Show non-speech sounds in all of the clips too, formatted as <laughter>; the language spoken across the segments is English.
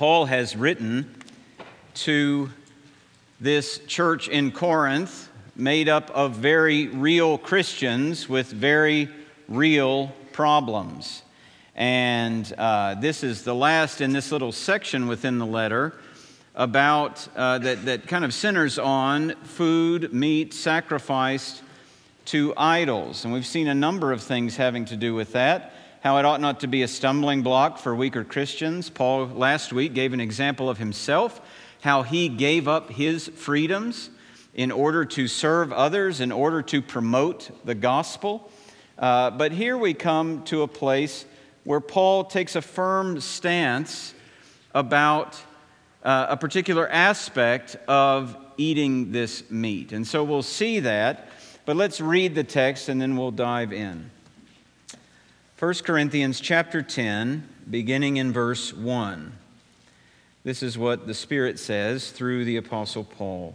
Paul has written to this church in Corinth, made up of very real Christians with very real problems. And uh, this is the last in this little section within the letter about uh, that, that kind of centers on food, meat sacrificed to idols. And we've seen a number of things having to do with that. How it ought not to be a stumbling block for weaker Christians. Paul last week gave an example of himself, how he gave up his freedoms in order to serve others, in order to promote the gospel. Uh, but here we come to a place where Paul takes a firm stance about uh, a particular aspect of eating this meat. And so we'll see that, but let's read the text and then we'll dive in. 1 Corinthians chapter 10, beginning in verse 1. This is what the Spirit says through the Apostle Paul.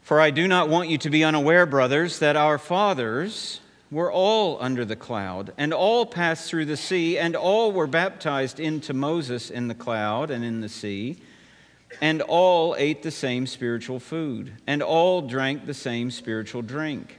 For I do not want you to be unaware, brothers, that our fathers were all under the cloud, and all passed through the sea, and all were baptized into Moses in the cloud and in the sea, and all ate the same spiritual food, and all drank the same spiritual drink.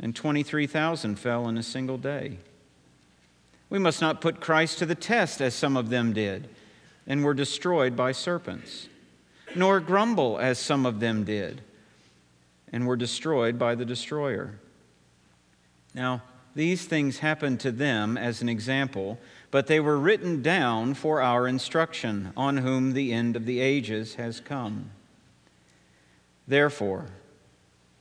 and 23,000 fell in a single day. We must not put Christ to the test, as some of them did, and were destroyed by serpents, nor grumble, as some of them did and were destroyed by the destroyer. Now, these things happened to them as an example, but they were written down for our instruction, on whom the end of the ages has come. Therefore,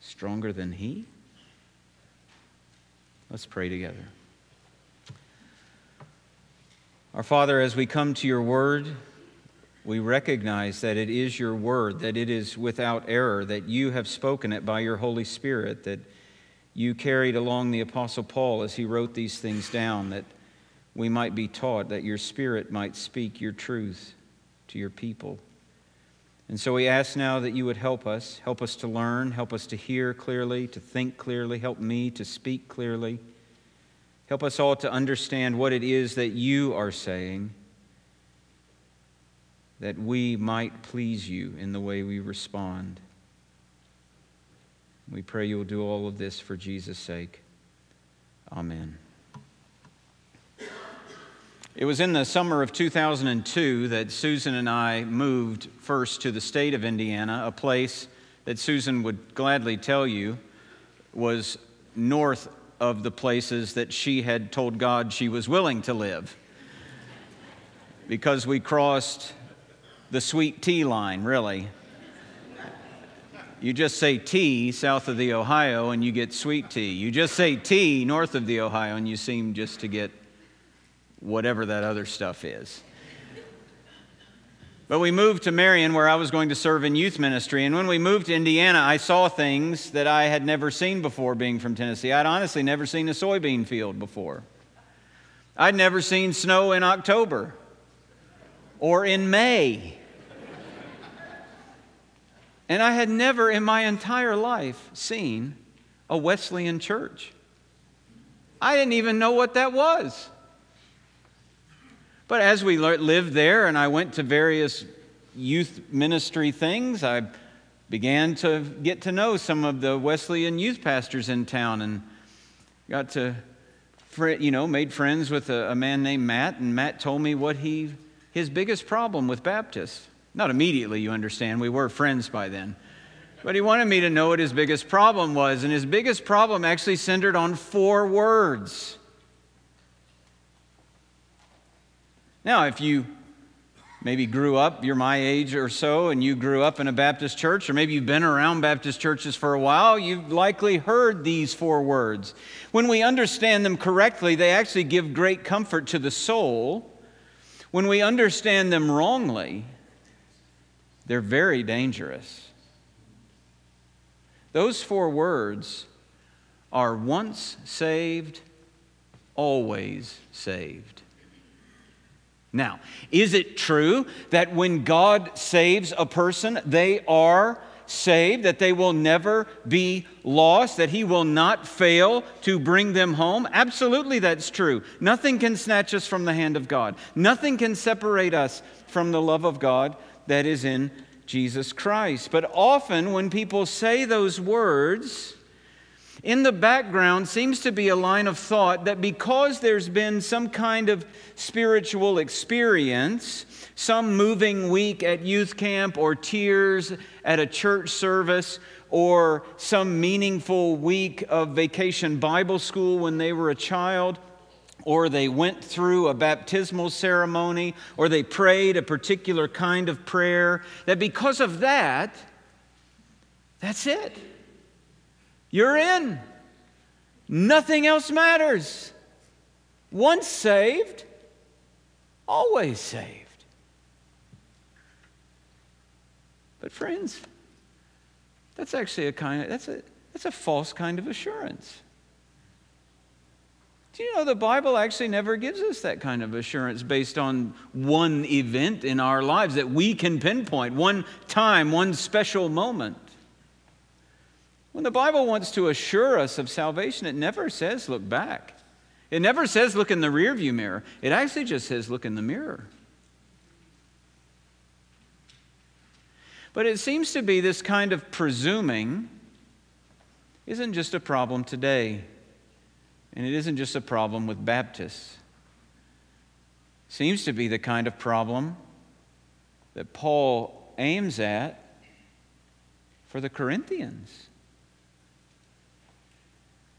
stronger than He? Let's pray together. Our Father, as we come to your word, we recognize that it is your word, that it is without error, that you have spoken it by your Holy Spirit, that you carried along the Apostle Paul as he wrote these things down, that we might be taught, that your Spirit might speak your truth to your people. And so we ask now that you would help us, help us to learn, help us to hear clearly, to think clearly, help me to speak clearly. Help us all to understand what it is that you are saying that we might please you in the way we respond. We pray you will do all of this for Jesus' sake. Amen. It was in the summer of 2002 that Susan and I moved first to the state of Indiana, a place that Susan would gladly tell you was north of the places that she had told God she was willing to live. because we crossed the sweet tea line, really. You just say tea south of the Ohio and you get sweet tea. You just say tea north of the Ohio and you seem just to get whatever that other stuff is. But we moved to Marion where I was going to serve in youth ministry. And when we moved to Indiana, I saw things that I had never seen before being from Tennessee. I'd honestly never seen a soybean field before. I'd never seen snow in October or in May. And I had never in my entire life seen a Wesleyan church. I didn't even know what that was. But as we lived there and I went to various youth ministry things, I began to get to know some of the Wesleyan youth pastors in town and got to, you know, made friends with a, man named Matt. And Matt told me what he, his biggest problem with Baptists. Not immediately, you understand. We were friends by then. But he wanted me to know what his biggest problem was. And his biggest problem actually centered on four words. Now, if you maybe grew up, you're my age or so, and you grew up in a Baptist church, or maybe you've been around Baptist churches for a while, you've likely heard these four words. When we understand them correctly, they actually give great comfort to the soul. When we understand them wrongly, they're very dangerous. Those four words are once saved, always saved. Now, is it true that when God saves a person, they are saved, that they will never be lost, that He will not fail to bring them home? Absolutely, that's true. Nothing can snatch us from the hand of God, nothing can separate us from the love of God that is in Jesus Christ. But often, when people say those words, in the background seems to be a line of thought that because there's been some kind of spiritual experience, some moving week at youth camp, or tears at a church service, or some meaningful week of vacation Bible school when they were a child, or they went through a baptismal ceremony, or they prayed a particular kind of prayer, that because of that, that's it. You're in. Nothing else matters. Once saved, always saved. But friends, that's actually a kind of that's a that's a false kind of assurance. Do you know the Bible actually never gives us that kind of assurance based on one event in our lives that we can pinpoint, one time, one special moment? When the Bible wants to assure us of salvation, it never says look back. It never says look in the rearview mirror. It actually just says look in the mirror. But it seems to be this kind of presuming isn't just a problem today. And it isn't just a problem with Baptists. Seems to be the kind of problem that Paul aims at for the Corinthians.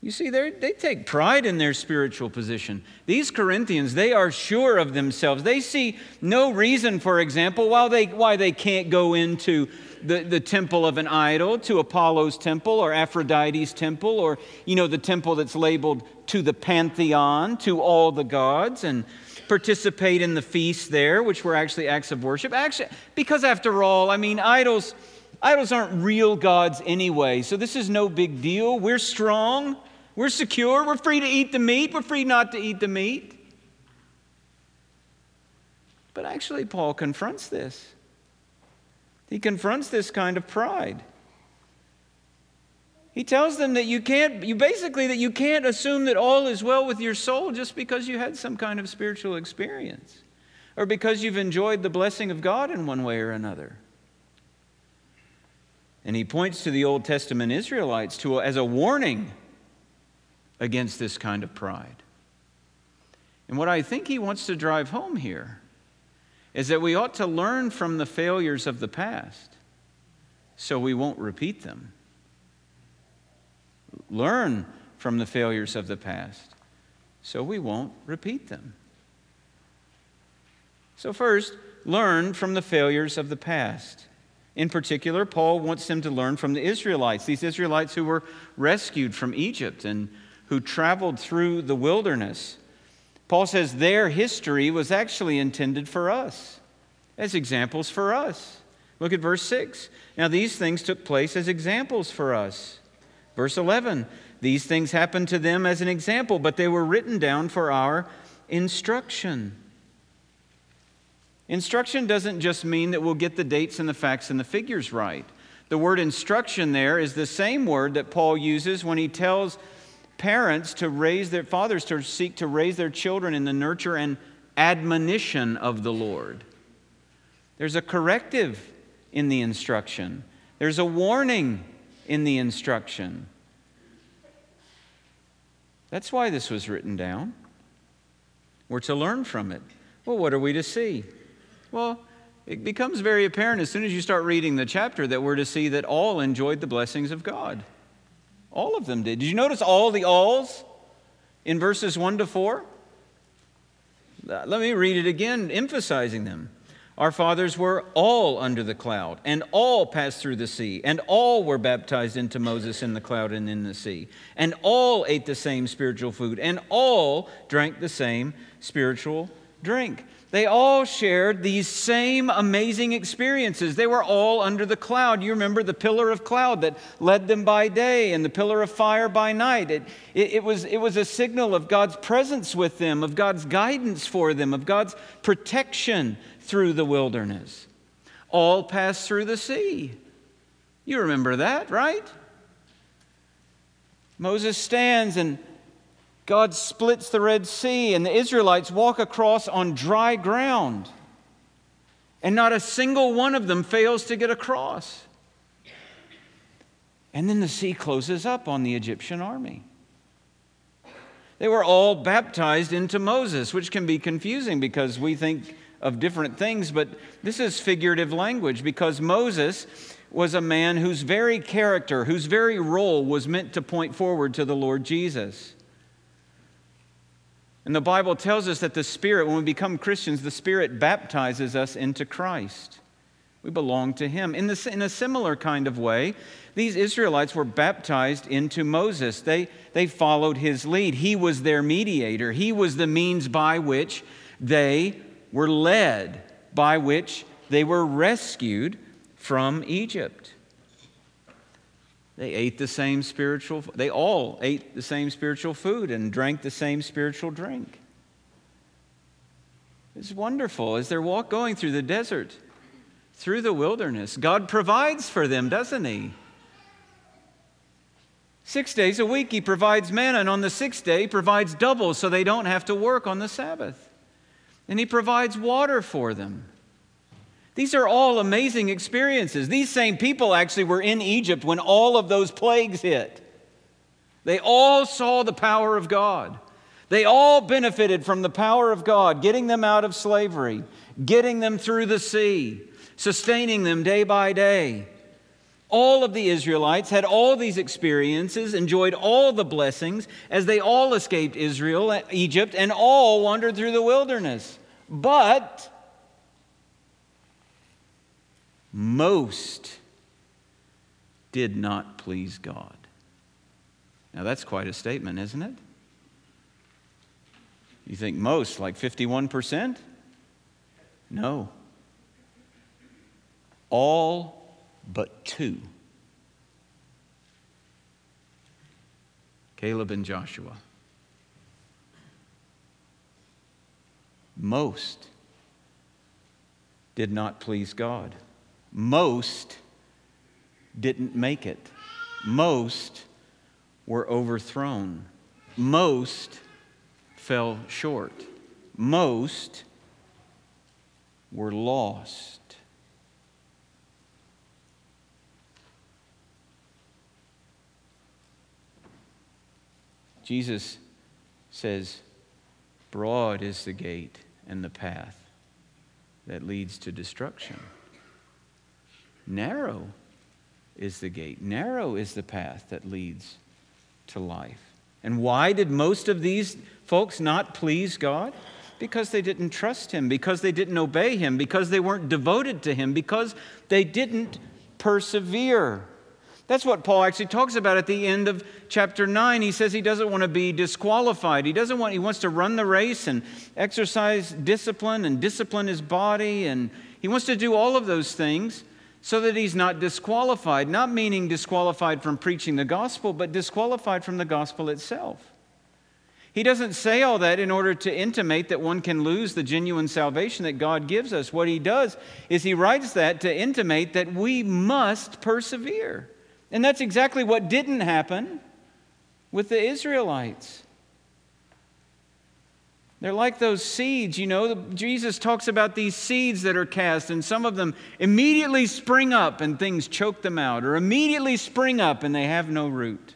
You see, they take pride in their spiritual position. These Corinthians, they are sure of themselves. They see no reason, for example, why they, why they can't go into the, the temple of an idol, to Apollo's temple or Aphrodite's temple, or, you know, the temple that's labeled to the pantheon, to all the gods, and participate in the feasts there, which were actually acts of worship. Actually, because after all, I mean, idols, idols aren't real gods anyway, so this is no big deal. We're strong. We're secure. We're free to eat the meat. We're free not to eat the meat. But actually, Paul confronts this. He confronts this kind of pride. He tells them that you can't, you basically, that you can't assume that all is well with your soul just because you had some kind of spiritual experience or because you've enjoyed the blessing of God in one way or another. And he points to the Old Testament Israelites to, as a warning against this kind of pride. And what I think he wants to drive home here is that we ought to learn from the failures of the past so we won't repeat them. Learn from the failures of the past so we won't repeat them. So, first, learn from the failures of the past. In particular, Paul wants them to learn from the Israelites, these Israelites who were rescued from Egypt and who traveled through the wilderness. Paul says their history was actually intended for us, as examples for us. Look at verse 6. Now, these things took place as examples for us. Verse 11. These things happened to them as an example, but they were written down for our instruction. Instruction doesn't just mean that we'll get the dates and the facts and the figures right. The word instruction there is the same word that Paul uses when he tells parents to raise their fathers to seek to raise their children in the nurture and admonition of the Lord. There's a corrective in the instruction, there's a warning in the instruction. That's why this was written down. We're to learn from it. Well, what are we to see? Well, it becomes very apparent as soon as you start reading the chapter that we're to see that all enjoyed the blessings of God. All of them did. Did you notice all the alls in verses 1 to 4? Uh, let me read it again, emphasizing them. Our fathers were all under the cloud, and all passed through the sea, and all were baptized into Moses in the cloud and in the sea, and all ate the same spiritual food, and all drank the same spiritual drink. They all shared these same amazing experiences. They were all under the cloud. You remember the pillar of cloud that led them by day and the pillar of fire by night. It, it, it, was, it was a signal of God's presence with them, of God's guidance for them, of God's protection through the wilderness. All passed through the sea. You remember that, right? Moses stands and God splits the Red Sea, and the Israelites walk across on dry ground. And not a single one of them fails to get across. And then the sea closes up on the Egyptian army. They were all baptized into Moses, which can be confusing because we think of different things, but this is figurative language because Moses was a man whose very character, whose very role was meant to point forward to the Lord Jesus. And the Bible tells us that the Spirit, when we become Christians, the Spirit baptizes us into Christ. We belong to Him. In, this, in a similar kind of way, these Israelites were baptized into Moses. They, they followed his lead. He was their mediator, he was the means by which they were led, by which they were rescued from Egypt. They ate the same spiritual, they all ate the same spiritual food and drank the same spiritual drink. It's wonderful as they're walk going through the desert, through the wilderness. God provides for them, doesn't He? Six days a week, He provides manna, and on the sixth day, He provides double so they don't have to work on the Sabbath. And He provides water for them. These are all amazing experiences. These same people actually were in Egypt when all of those plagues hit. They all saw the power of God. They all benefited from the power of God, getting them out of slavery, getting them through the sea, sustaining them day by day. All of the Israelites had all these experiences, enjoyed all the blessings as they all escaped Israel, Egypt, and all wandered through the wilderness. But most did not please God. Now, that's quite a statement, isn't it? You think most, like 51%? No. All but two Caleb and Joshua. Most did not please God. Most didn't make it. Most were overthrown. Most fell short. Most were lost. Jesus says, Broad is the gate and the path that leads to destruction. Narrow is the gate, narrow is the path that leads to life. And why did most of these folks not please God? Because they didn't trust him, because they didn't obey him, because they weren't devoted to him, because they didn't persevere. That's what Paul actually talks about at the end of chapter 9. He says he doesn't want to be disqualified. He doesn't want he wants to run the race and exercise discipline and discipline his body and he wants to do all of those things so that he's not disqualified, not meaning disqualified from preaching the gospel, but disqualified from the gospel itself. He doesn't say all that in order to intimate that one can lose the genuine salvation that God gives us. What he does is he writes that to intimate that we must persevere. And that's exactly what didn't happen with the Israelites. They're like those seeds, you know. Jesus talks about these seeds that are cast, and some of them immediately spring up and things choke them out, or immediately spring up and they have no root.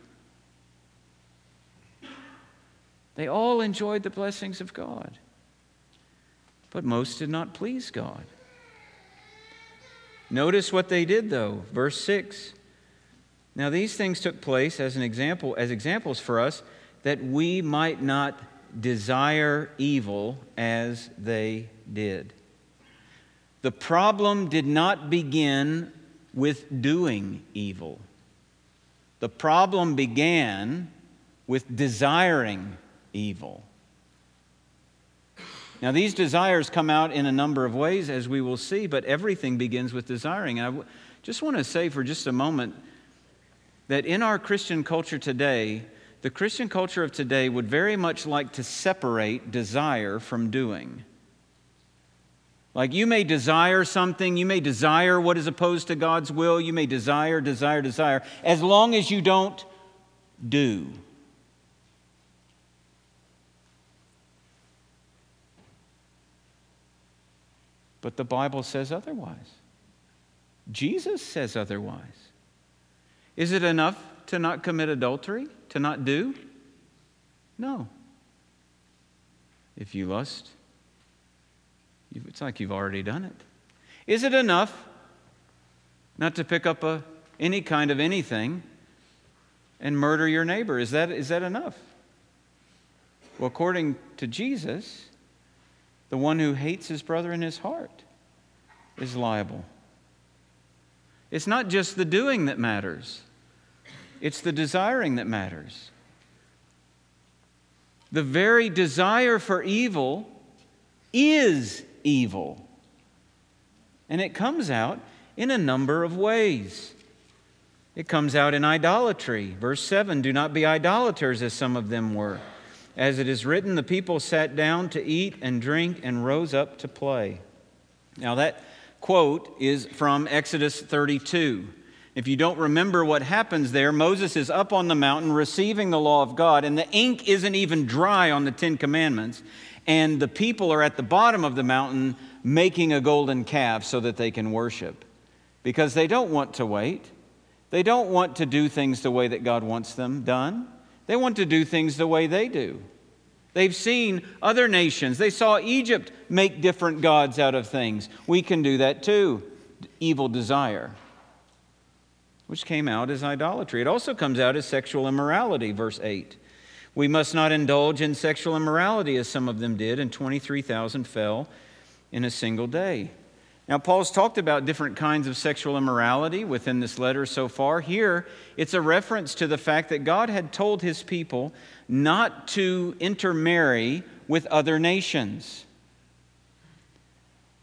They all enjoyed the blessings of God, but most did not please God. Notice what they did, though. Verse 6 now, these things took place as an example, as examples for us, that we might not desire evil as they did. The problem did not begin with doing evil. The problem began with desiring evil. Now, these desires come out in a number of ways, as we will see, but everything begins with desiring. And I just want to say for just a moment that in our Christian culture today, the Christian culture of today would very much like to separate desire from doing. Like you may desire something, you may desire what is opposed to God's will, you may desire, desire, desire, as long as you don't do. But the Bible says otherwise. Jesus says otherwise. Is it enough to not commit adultery, to not do? No. If you lust, it's like you've already done it. Is it enough not to pick up a, any kind of anything and murder your neighbor? Is that, is that enough? Well, according to Jesus, the one who hates his brother in his heart is liable. It's not just the doing that matters, it's the desiring that matters. The very desire for evil is evil. And it comes out in a number of ways. It comes out in idolatry. Verse 7 Do not be idolaters as some of them were. As it is written, the people sat down to eat and drink and rose up to play. Now, that quote is from Exodus 32. If you don't remember what happens there, Moses is up on the mountain receiving the law of God, and the ink isn't even dry on the Ten Commandments. And the people are at the bottom of the mountain making a golden calf so that they can worship because they don't want to wait. They don't want to do things the way that God wants them done. They want to do things the way they do. They've seen other nations. They saw Egypt make different gods out of things. We can do that too. Evil desire, which came out as idolatry. It also comes out as sexual immorality, verse 8. We must not indulge in sexual immorality as some of them did, and 23,000 fell in a single day. Now, Paul's talked about different kinds of sexual immorality within this letter so far. Here, it's a reference to the fact that God had told his people not to intermarry with other nations.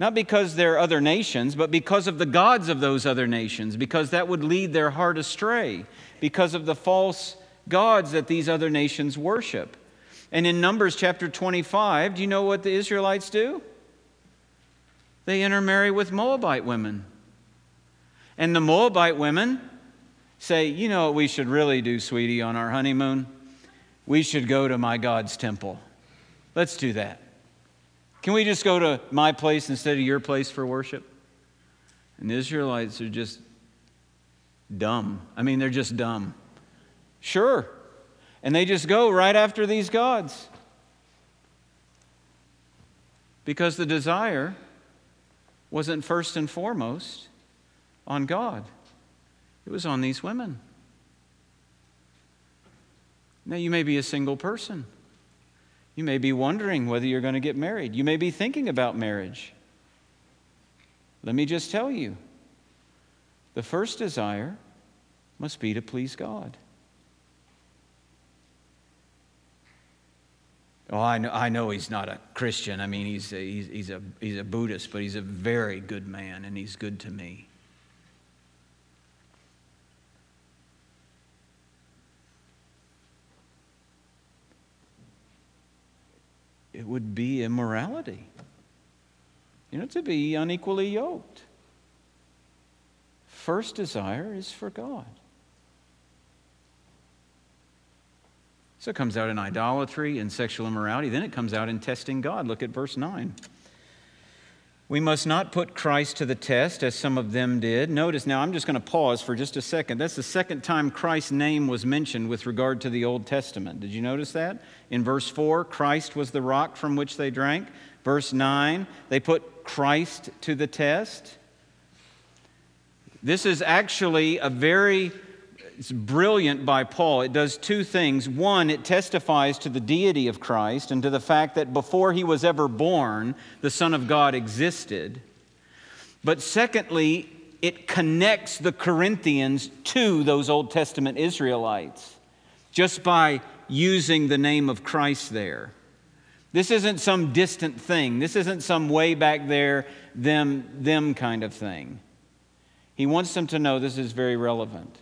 Not because they're other nations, but because of the gods of those other nations, because that would lead their heart astray, because of the false gods that these other nations worship. And in Numbers chapter 25, do you know what the Israelites do? they intermarry with Moabite women. And the Moabite women say, You know what we should really do, sweetie, on our honeymoon? We should go to my God's temple. Let's do that. Can we just go to my place instead of your place for worship? And the Israelites are just dumb. I mean, they're just dumb. Sure. And they just go right after these gods. Because the desire wasn't first and foremost on God, it was on these women. Now, you may be a single person. You may be wondering whether you're going to get married. You may be thinking about marriage. Let me just tell you the first desire must be to please God. Oh, I know, I know he's not a Christian. I mean, he's a, he's, he's, a, he's a Buddhist, but he's a very good man, and he's good to me. It would be immorality, you know, to be unequally yoked. First desire is for God. So it comes out in idolatry and sexual immorality. Then it comes out in testing God. Look at verse 9. We must not put Christ to the test as some of them did. Notice now, I'm just going to pause for just a second. That's the second time Christ's name was mentioned with regard to the Old Testament. Did you notice that? In verse 4, Christ was the rock from which they drank. Verse 9, they put Christ to the test. This is actually a very it's brilliant by Paul. It does two things. One, it testifies to the deity of Christ and to the fact that before he was ever born, the Son of God existed. But secondly, it connects the Corinthians to those Old Testament Israelites just by using the name of Christ there. This isn't some distant thing. This isn't some way back there, them, them kind of thing. He wants them to know this is very relevant.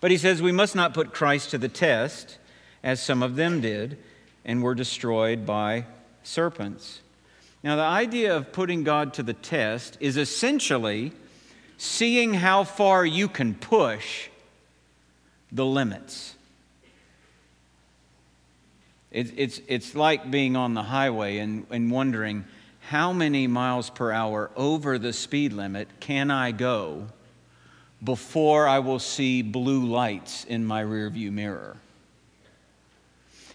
But he says we must not put Christ to the test, as some of them did, and were destroyed by serpents. Now, the idea of putting God to the test is essentially seeing how far you can push the limits. It's, it's, it's like being on the highway and, and wondering how many miles per hour over the speed limit can I go before I will see blue lights in my rearview mirror.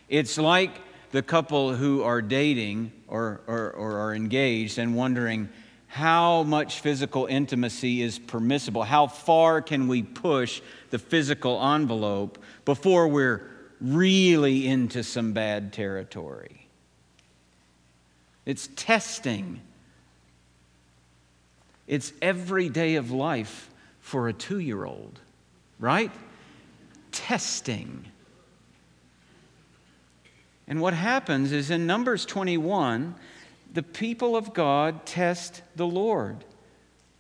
It's like the couple who are dating or, or, or, are engaged and wondering how much physical intimacy is permissible. How far can we push the physical envelope before we're really into some bad territory? It's testing. It's every day of life for a two year old, right? Testing. And what happens is in Numbers 21, the people of God test the Lord.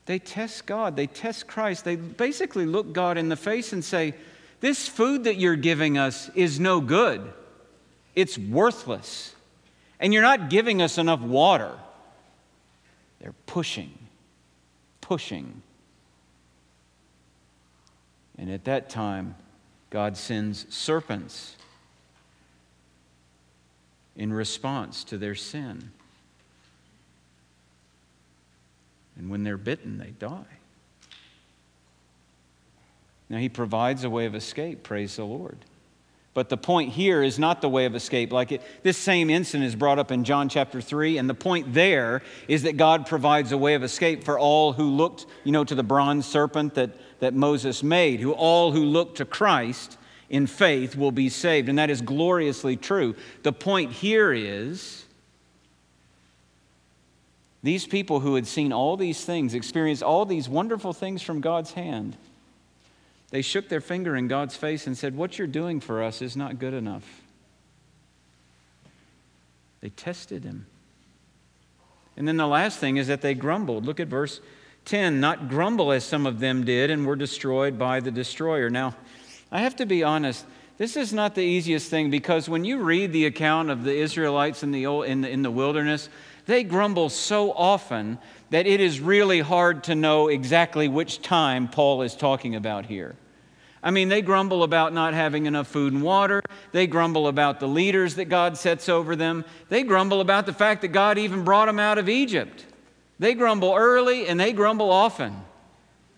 They test God, they test Christ. They basically look God in the face and say, This food that you're giving us is no good, it's worthless. And you're not giving us enough water. They're pushing, pushing. And at that time, God sends serpents in response to their sin. And when they're bitten, they die. Now, He provides a way of escape, praise the Lord. But the point here is not the way of escape. Like it, this same incident is brought up in John chapter 3, and the point there is that God provides a way of escape for all who looked, you know, to the bronze serpent that, that Moses made, who all who look to Christ in faith will be saved. And that is gloriously true. The point here is these people who had seen all these things, experienced all these wonderful things from God's hand they shook their finger in God's face and said, What you're doing for us is not good enough. They tested him. And then the last thing is that they grumbled. Look at verse 10 not grumble as some of them did and were destroyed by the destroyer. Now, I have to be honest. This is not the easiest thing because when you read the account of the Israelites in the, old, in the, in the wilderness, they grumble so often that it is really hard to know exactly which time Paul is talking about here. I mean, they grumble about not having enough food and water. They grumble about the leaders that God sets over them. They grumble about the fact that God even brought them out of Egypt. They grumble early and they grumble often.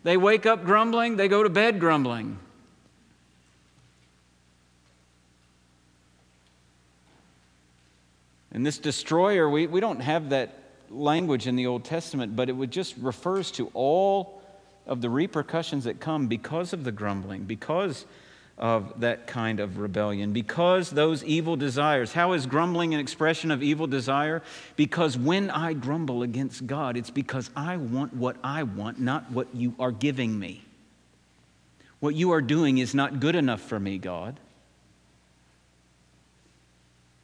They wake up grumbling, they go to bed grumbling. And this destroyer, we, we don't have that language in the Old Testament, but it would just refers to all of the repercussions that come because of the grumbling, because of that kind of rebellion. Because those evil desires, how is grumbling an expression of evil desire? Because when I grumble against God, it's because I want what I want, not what you are giving me. What you are doing is not good enough for me, God.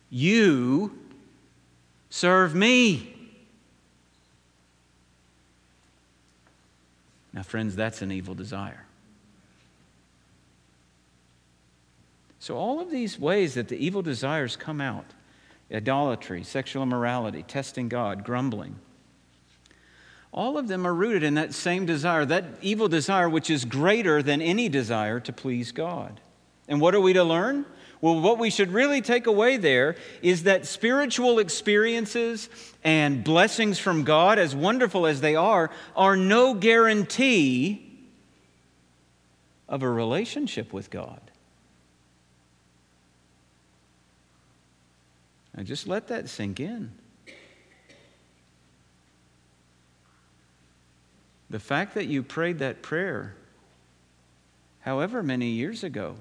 You serve me. Now, friends, that's an evil desire. So, all of these ways that the evil desires come out idolatry, sexual immorality, testing God, grumbling all of them are rooted in that same desire, that evil desire which is greater than any desire to please God. And what are we to learn? Well, what we should really take away there is that spiritual experiences and blessings from God, as wonderful as they are, are no guarantee of a relationship with God. Now, just let that sink in. The fact that you prayed that prayer, however many years ago,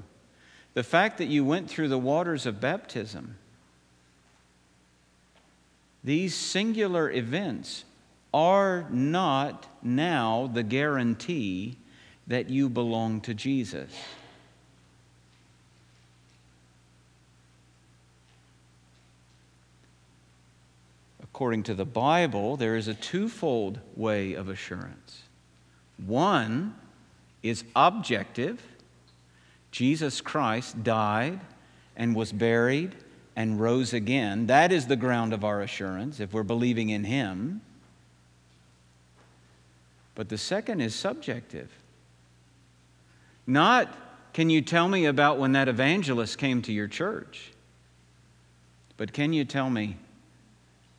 the fact that you went through the waters of baptism, these singular events are not now the guarantee that you belong to Jesus. According to the Bible, there is a twofold way of assurance. One is objective Jesus Christ died and was buried and rose again. That is the ground of our assurance if we're believing in Him. But the second is subjective. Not, can you tell me about when that evangelist came to your church? But can you tell me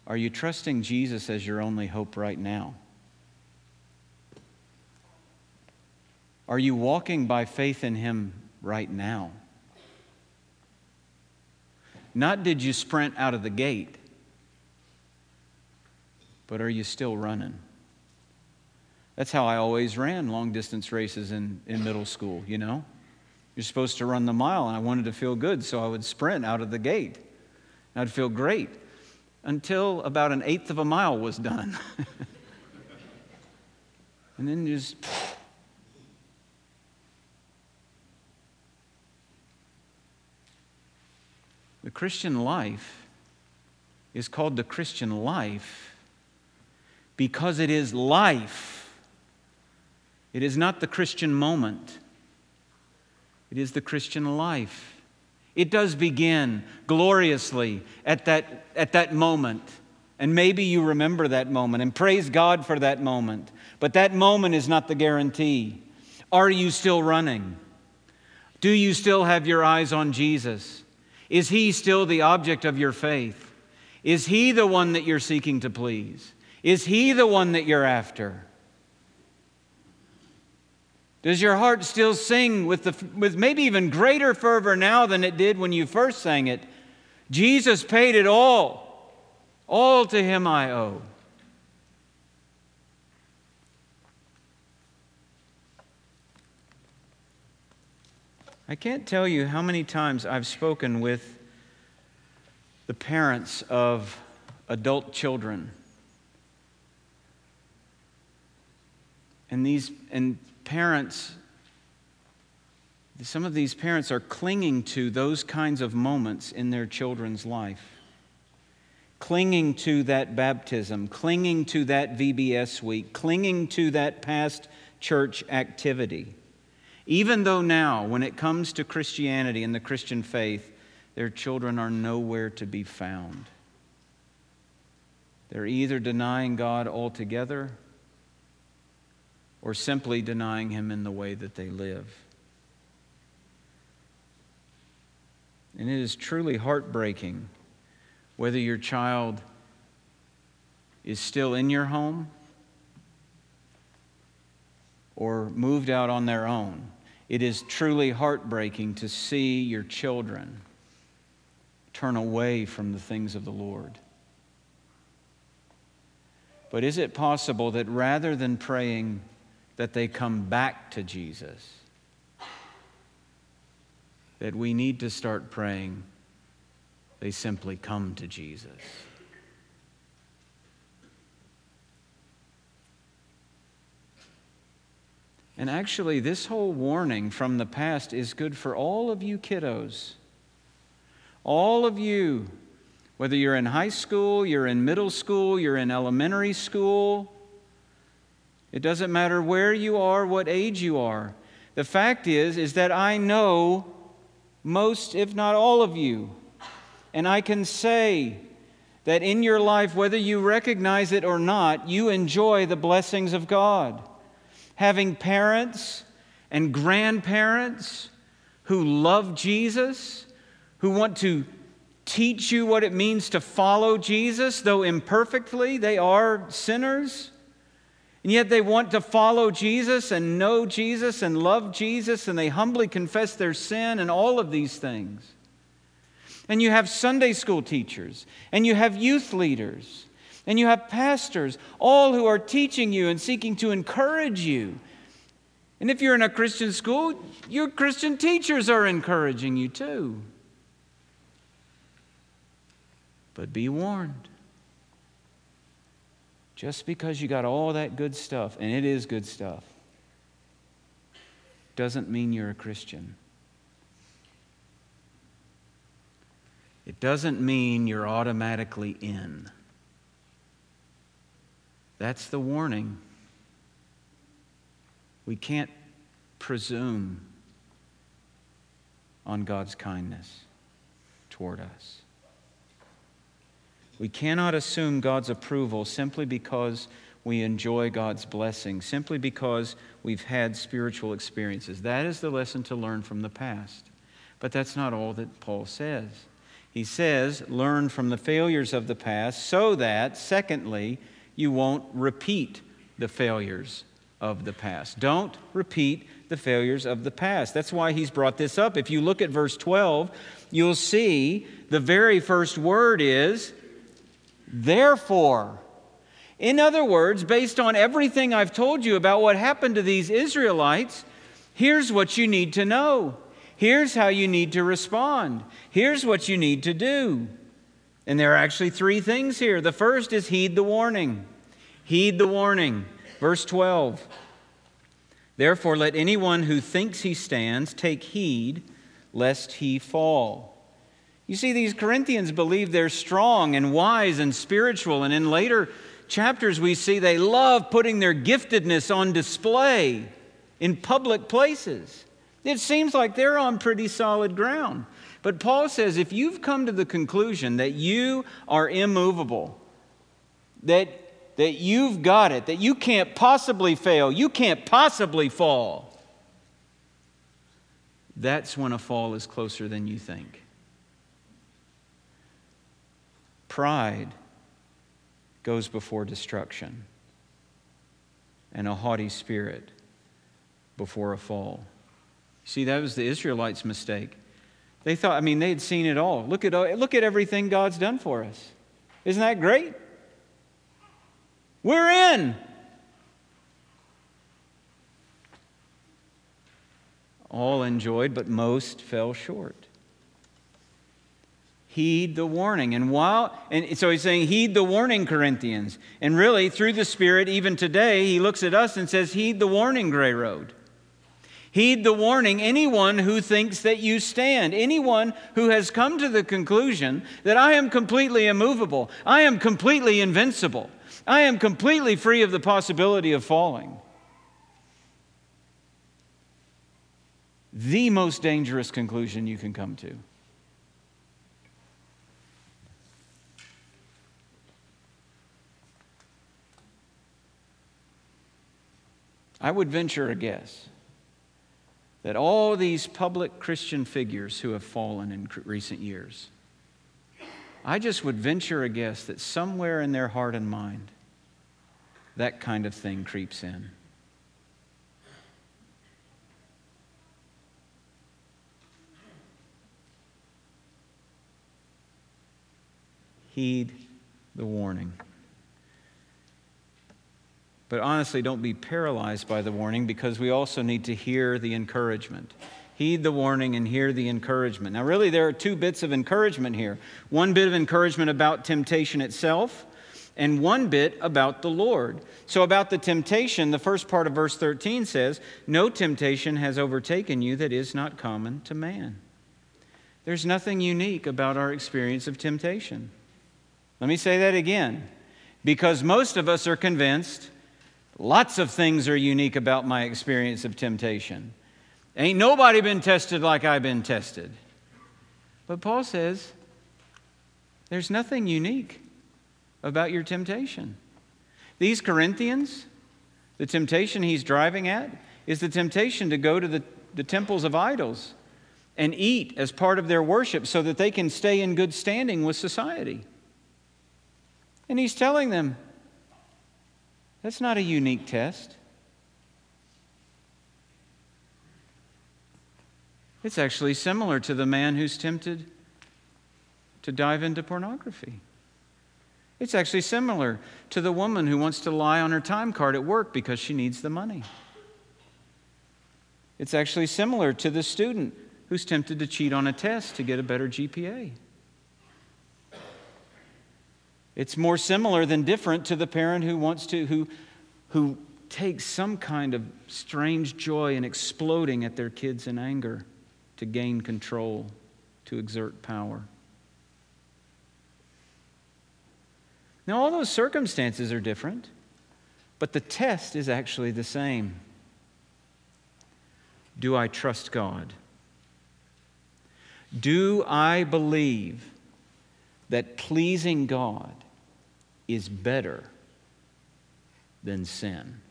are you trusting Jesus as your only hope right now? Are you walking by faith in Him right now? Not did you sprint out of the gate, but are you still running? That's how I always ran long distance races in, in middle school, you know? You're supposed to run the mile, and I wanted to feel good, so I would sprint out of the gate. I'd feel great until about an eighth of a mile was done. <laughs> and then just. The Christian life is called the Christian life because it is life. It is not the Christian moment, it is the Christian life. It does begin gloriously at that, at that moment. And maybe you remember that moment and praise God for that moment. But that moment is not the guarantee. Are you still running? Do you still have your eyes on Jesus? Is He still the object of your faith? Is He the one that you're seeking to please? Is He the one that you're after? Does your heart still sing with, the, with maybe even greater fervor now than it did when you first sang it? Jesus paid it all. All to him I owe. I can't tell you how many times I've spoken with the parents of adult children. And these and parents, some of these parents are clinging to those kinds of moments in their children's life. Clinging to that baptism, clinging to that VBS week, clinging to that past church activity. Even though now, when it comes to Christianity and the Christian faith, their children are nowhere to be found. They're either denying God altogether or simply denying Him in the way that they live. And it is truly heartbreaking whether your child is still in your home or moved out on their own. It is truly heartbreaking to see your children turn away from the things of the Lord. But is it possible that rather than praying, that they come back to Jesus. that we need to start praying, they simply come to Jesus. And actually, this whole warning from the past is good for all of you kiddos. All of you, whether you're in high school, you're in middle school, you're in elementary school, it doesn't matter where you are, what age you are. The fact is is that I know most if not all of you. And I can say that in your life whether you recognize it or not, you enjoy the blessings of God having parents and grandparents who love Jesus, who want to teach you what it means to follow Jesus, though imperfectly, they are sinners. And yet they want to follow Jesus and know Jesus and love Jesus, and they humbly confess their sin and all of these things. And you have Sunday school teachers, and you have youth leaders, and you have pastors, all who are teaching you and seeking to encourage you. And if you're in a Christian school, your Christian teachers are encouraging you too. But be warned. Just because you got all that good stuff, and it is good stuff, doesn't mean you're a Christian. It doesn't mean you're automatically in. That's the warning. We can't presume on God's kindness toward us. We cannot assume God's approval simply because we enjoy God's blessing, simply because we've had spiritual experiences. That is the lesson to learn from the past. But that's not all that Paul says. He says, learn from the failures of the past so that, secondly, you won't repeat the failures of the past. Don't repeat the failures of the past. That's why he's brought this up. If you look at verse 12, you'll see the very first word is therefore. In other words, based on everything I've told you about what happened to these Israelites, here's what you need to know. Here's how you need to respond. Here's what you need to do. And there are actually three things here. The first is heed the warning. Heed the warning. Verse 12 Therefore, let anyone who thinks he stands take heed lest he fall. You see, these Corinthians believe they're strong and wise and spiritual, and in later chapters we see they love putting their giftedness on display in public places. It seems like they're on pretty solid ground. But Paul says if you've come to the conclusion that you are immovable, that, that you've got it, that you can't possibly fail, you can't possibly fall, that's when a fall is closer than you think. Pride goes before destruction, and a haughty spirit before a fall. See, that was the Israelites' mistake. They thought, I mean, they had seen it all. Look at, look at everything God's done for us. Isn't that great? We're in. All enjoyed, but most fell short. Heed the warning. And while, and so he's saying, heed the warning, Corinthians. And really, through the Spirit, even today, he looks at us and says, heed the warning, Gray Road. Heed the warning anyone who thinks that you stand, anyone who has come to the conclusion that I am completely immovable, I am completely invincible, I am completely free of the possibility of falling. The most dangerous conclusion you can come to. I would venture a guess that all these public Christian figures who have fallen in recent years, I just would venture a guess that somewhere in their heart and mind, that kind of thing creeps in. Heed the warning. But honestly, don't be paralyzed by the warning because we also need to hear the encouragement. Heed the warning and hear the encouragement. Now, really, there are two bits of encouragement here one bit of encouragement about temptation itself, and one bit about the Lord. So, about the temptation, the first part of verse 13 says, No temptation has overtaken you that is not common to man. There's nothing unique about our experience of temptation. Let me say that again, because most of us are convinced lots of things are unique about my experience of temptation. Ain't nobody been tested like I've been tested. But Paul says there's nothing unique about your temptation. These Corinthians, the temptation he's driving at is the temptation to go to the, the temples of idols and eat as part of their worship so that they can stay in good standing with society. And he's telling them that's not a unique test. It's actually similar to the man who's tempted to dive into pornography. It's actually similar to the woman who wants to lie on her time card at work because she needs the money. It's actually similar to the student who's tempted to cheat on a test to get a better GPA. It's more similar than different to the parent who wants to, who, who takes some kind of strange joy in exploding at their kids in anger to gain control, to exert power. Now, all those circumstances are different, but the test is actually the same. Do I trust God? Do I believe that pleasing God is better than sin?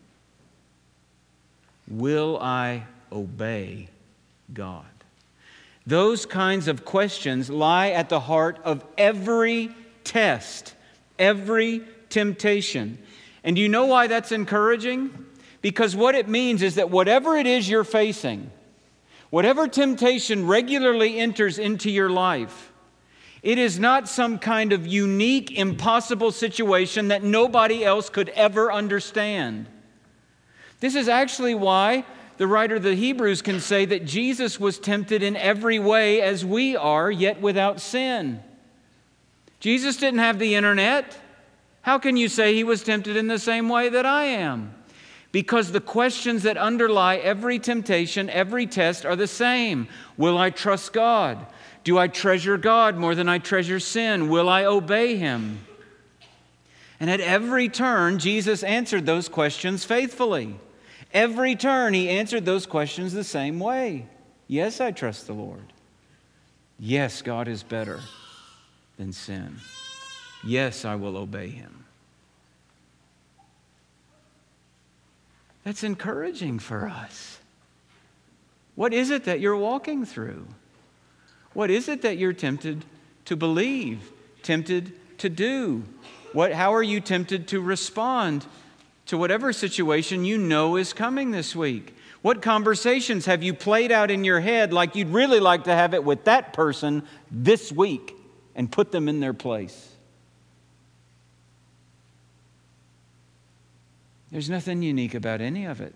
Will I obey God? Those kinds of questions lie at the heart of every test every temptation. And do you know why that's encouraging? Because what it means is that whatever it is you're facing, whatever temptation regularly enters into your life, it is not some kind of unique, impossible situation that nobody else could ever understand. This is actually why the writer of the Hebrews can say that Jesus was tempted in every way as we are, yet without sin. Jesus didn't have the internet. How can you say he was tempted in the same way that I am? Because the questions that underlie every temptation, every test are the same. Will I trust God? Do I treasure God more than I treasure sin? Will I obey him? And at every turn, Jesus answered those questions faithfully. Every turn, he answered those questions the same way. Yes, I trust the Lord. Yes, God is better than sin. Yes, I will obey him. That's encouraging for us. What is it that you're walking through? What is it that you're tempted to believe, tempted to do? What, how are you tempted to respond to whatever situation you know is coming this week? What conversations have you played out in your head like you'd really like to have it with that person this week? and put them in their place. There's nothing unique about any of it.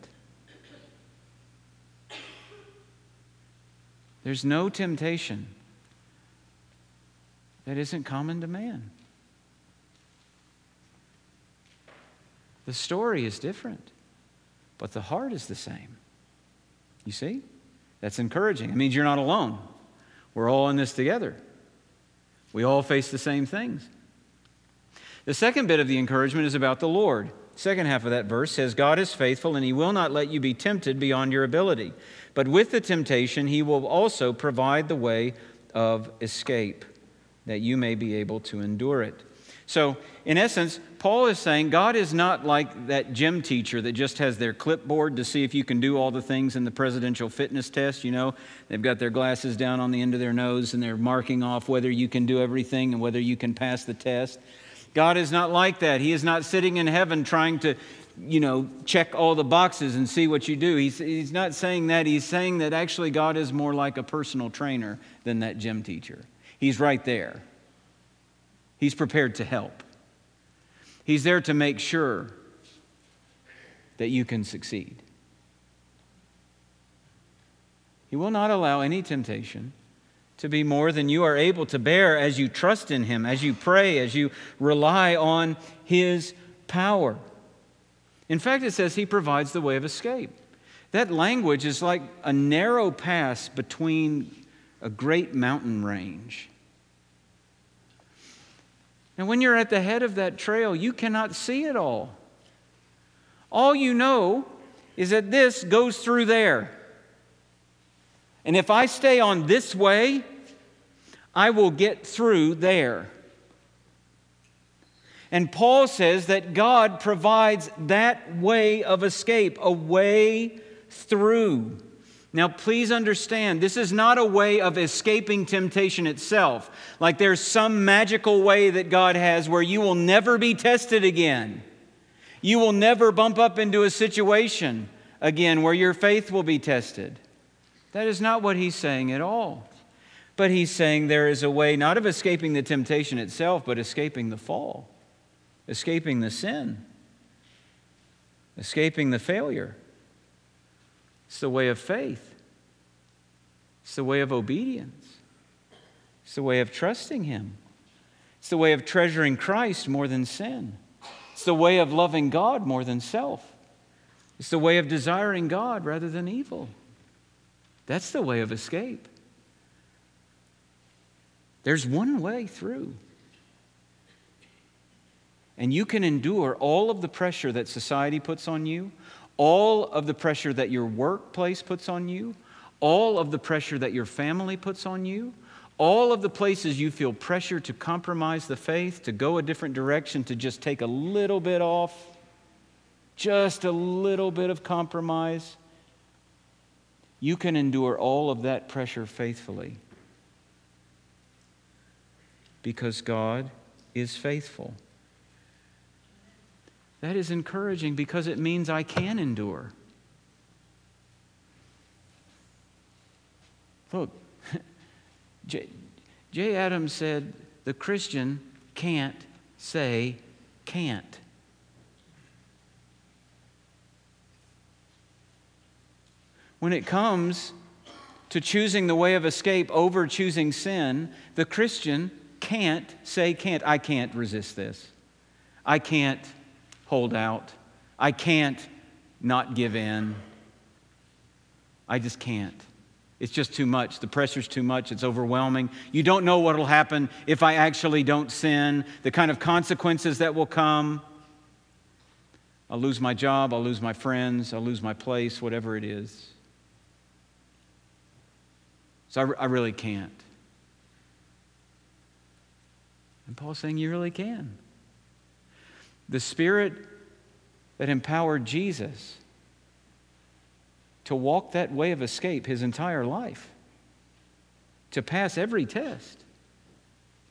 There's no temptation that isn't common to man. The story is different, but the heart is the same. You see? That's encouraging. It means you're not alone. We're all in this together. We all face the same things. The second bit of the encouragement is about the Lord. Second half of that verse says, God is faithful and he will not let you be tempted beyond your ability. But with the temptation, he will also provide the way of escape that you may be able to endure it. So, in essence, Paul is saying God is not like that gym teacher that just has their clipboard to see if you can do all the things in the presidential fitness test. You know, they've got their glasses down on the end of their nose and they're marking off whether you can do everything and whether you can pass the test. God is not like that. He is not sitting in heaven trying to, you know, check all the boxes and see what you do. He's, he's not saying that. He's saying that actually God is more like a personal trainer than that gym teacher. He's right there. He's prepared to help. He's there to make sure that you can succeed. He will not allow any temptation to be more than you are able to bear as you trust in Him, as you pray, as you rely on His power. In fact, it says He provides the way of escape. That language is like a narrow pass between a great mountain range. And when you're at the head of that trail, you cannot see it all. All you know is that this goes through there. And if I stay on this way, I will get through there. And Paul says that God provides that way of escape, a way through. Now, please understand, this is not a way of escaping temptation itself. Like there's some magical way that God has where you will never be tested again. You will never bump up into a situation again where your faith will be tested. That is not what he's saying at all. But he's saying there is a way not of escaping the temptation itself, but escaping the fall, escaping the sin, escaping the failure. It's the way of faith, it's the way of obedience, it's the way of trusting Him, it's the way of treasuring Christ more than sin, it's the way of loving God more than self, it's the way of desiring God rather than evil. That's the way of escape. There's one way through. And you can endure all of the pressure that society puts on you, all of the pressure that your workplace puts on you, all of the pressure that your family puts on you, all of the places you feel pressure to compromise the faith, to go a different direction, to just take a little bit off, just a little bit of compromise, you can endure all of that pressure faithfully because God is faithful. That is encouraging because it means I can endure. Look, <laughs> J. J. Adams said the Christian can't say can't. When it comes to choosing the way of escape over choosing sin, the Christian can't say can't. I can't resist this. I can't hold out. I can't not give in. I just can't. It's just too much. The pressure's too much. It's overwhelming. You don't know what will happen if I actually don't sin, the kind of consequences that will come. I'll lose my job, I'll lose my friends, I'll lose my place, whatever it is. So I, I really can't. And Paul's saying you really can. The Spirit that empowered Jesus to walk that way of escape his entire life, to pass every test,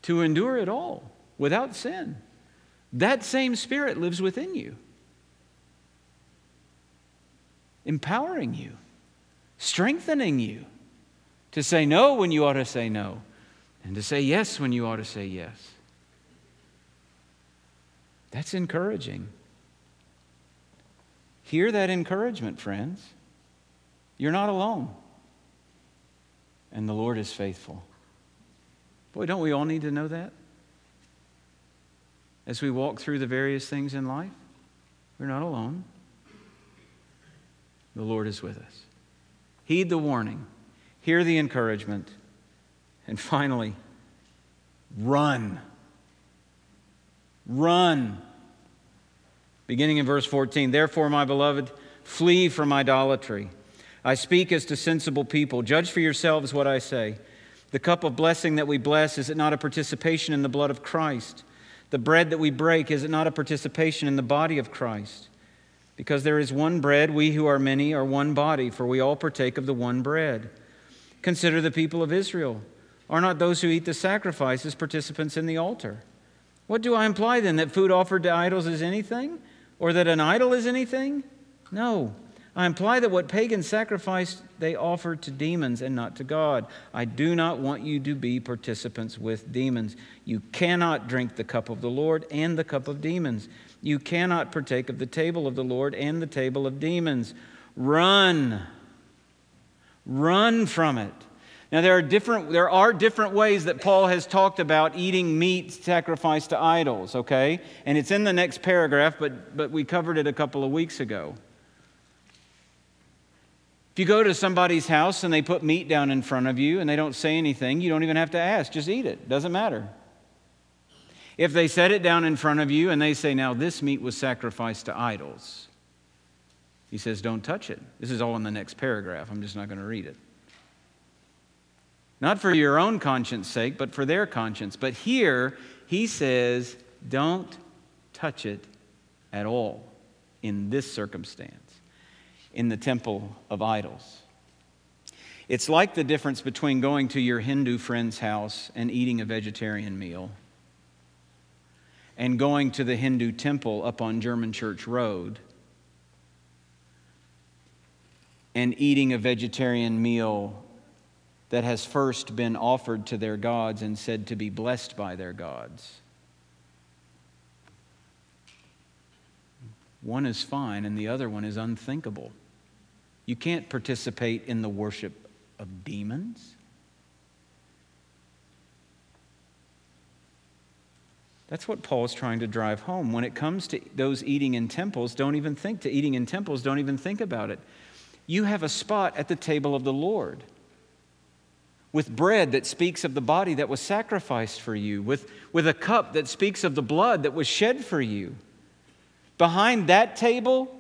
to endure it all without sin. That same Spirit lives within you, empowering you, strengthening you to say no when you ought to say no, and to say yes when you ought to say yes. That's encouraging. Hear that encouragement, friends. You're not alone. And the Lord is faithful. Boy, don't we all need to know that? As we walk through the various things in life, we're not alone. The Lord is with us. Heed the warning, hear the encouragement, and finally, run. Run. Beginning in verse 14, therefore, my beloved, flee from idolatry. I speak as to sensible people. Judge for yourselves what I say. The cup of blessing that we bless, is it not a participation in the blood of Christ? The bread that we break, is it not a participation in the body of Christ? Because there is one bread, we who are many are one body, for we all partake of the one bread. Consider the people of Israel. Are not those who eat the sacrifices participants in the altar? What do I imply then? That food offered to idols is anything? Or that an idol is anything? No. I imply that what pagans sacrificed, they offered to demons and not to God. I do not want you to be participants with demons. You cannot drink the cup of the Lord and the cup of demons. You cannot partake of the table of the Lord and the table of demons. Run. Run from it. Now, there are, different, there are different ways that Paul has talked about eating meat sacrificed to idols, okay? And it's in the next paragraph, but, but we covered it a couple of weeks ago. If you go to somebody's house and they put meat down in front of you and they don't say anything, you don't even have to ask. Just eat it. Doesn't matter. If they set it down in front of you and they say, Now, this meat was sacrificed to idols, he says, Don't touch it. This is all in the next paragraph. I'm just not going to read it. Not for your own conscience sake, but for their conscience. But here, he says, don't touch it at all in this circumstance, in the temple of idols. It's like the difference between going to your Hindu friend's house and eating a vegetarian meal and going to the Hindu temple up on German Church Road and eating a vegetarian meal that has first been offered to their gods and said to be blessed by their gods. One is fine and the other one is unthinkable. You can't participate in the worship of demons. That's what Paul is trying to drive home. When it comes to those eating in temples, don't even think to eating in temples, don't even think about it. You have a spot at the table of the Lord with bread that speaks of the body that was sacrificed for you, with, with a cup that speaks of the blood that was shed for you. Behind that table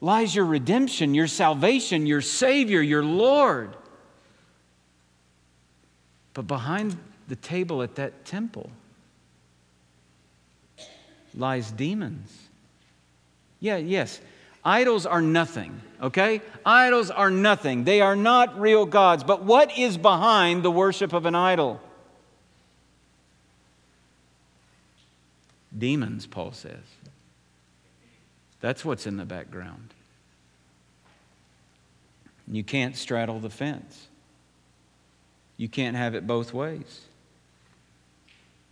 lies your redemption, your salvation, your Savior, your Lord. But behind the table at that temple lies demons. Yeah, yes, Idols are nothing, okay? Idols are nothing. They are not real gods. But what is behind the worship of an idol? Demons, Paul says. That's what's in the background. You can't straddle the fence. You can't have it both ways.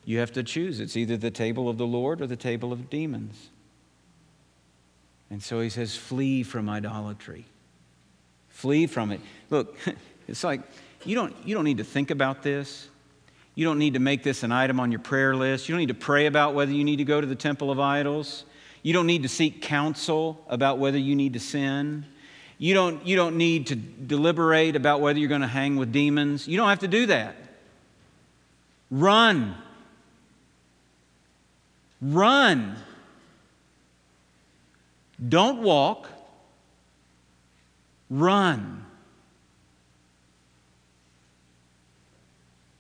You have to choose. It's either the table of the Lord or the table of demons. And so he says, flee from idolatry. Flee from it. Look, <laughs> it's like you don't, you don't need to think about this. You don't need to make this an item on your prayer list. You don't need to pray about whether you need to go to the temple of idols. You don't need to seek counsel about whether you need to sin. You don't, you don't need to deliberate about whether you're going to hang with demons. You don't have to do that. Run. Run. Don't walk, run.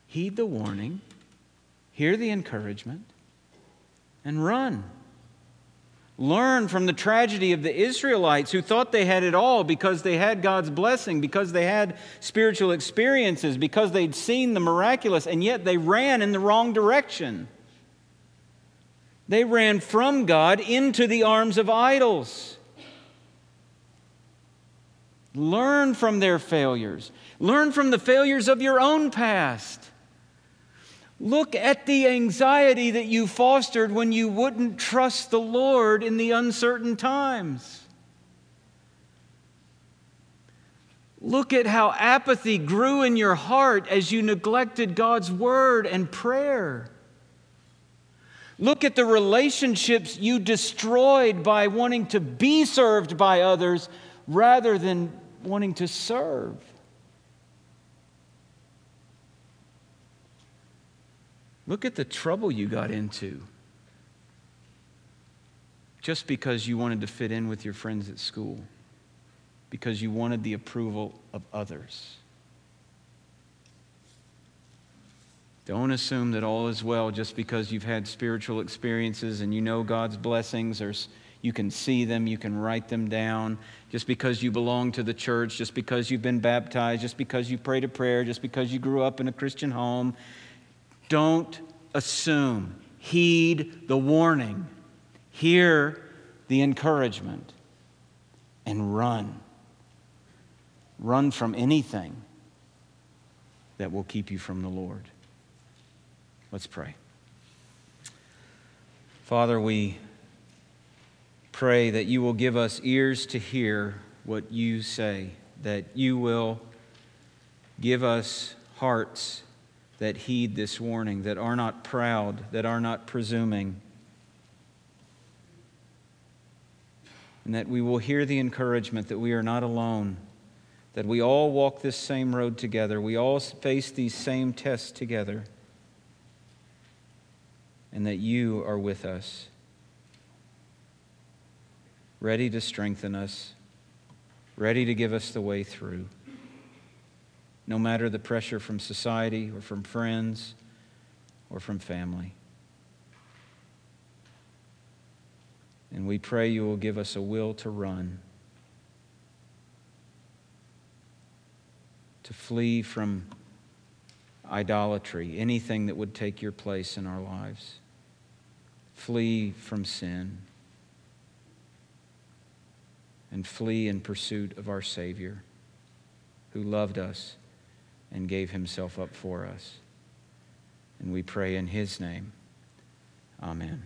Heed the warning, hear the encouragement, and run. Learn from the tragedy of the Israelites who thought they had it all because they had God's blessing, because they had spiritual experiences, because they'd seen the miraculous, and yet they ran in the wrong direction. They ran from God into the arms of idols. Learn from their failures. Learn from the failures of your own past. Look at the anxiety that you fostered when you wouldn't trust the Lord in the uncertain times. Look at how apathy grew in your heart as you neglected God's word and prayer. Look at the relationships you destroyed by wanting to be served by others rather than wanting to serve. Look at the trouble you got into just because you wanted to fit in with your friends at school, because you wanted the approval of others. Don't assume that all is well just because you've had spiritual experiences and you know God's blessings or you can see them, you can write them down. Just because you belong to the church, just because you've been baptized, just because you prayed a prayer, just because you grew up in a Christian home. Don't assume. Heed the warning. Hear the encouragement and run. Run from anything that will keep you from the Lord. Let's pray. Father, we pray that you will give us ears to hear what you say, that you will Give us hearts that heed this warning, that are not proud, that are not presuming, and that we will hear the encouragement that we are not alone, that we all walk this same road together, we all face these same tests together, and that you are with us, ready to strengthen us, ready to give us the way through no matter the pressure from society or from friends or from family. And we pray you will give us a will to run, to flee from idolatry, anything that would take your place in our lives. Flee from sin and flee in pursuit of our Savior who loved us and gave himself up for us. And we pray in his name. Amen.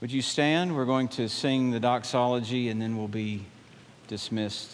Would you stand? We're going to sing the doxology and then we'll be dismissed.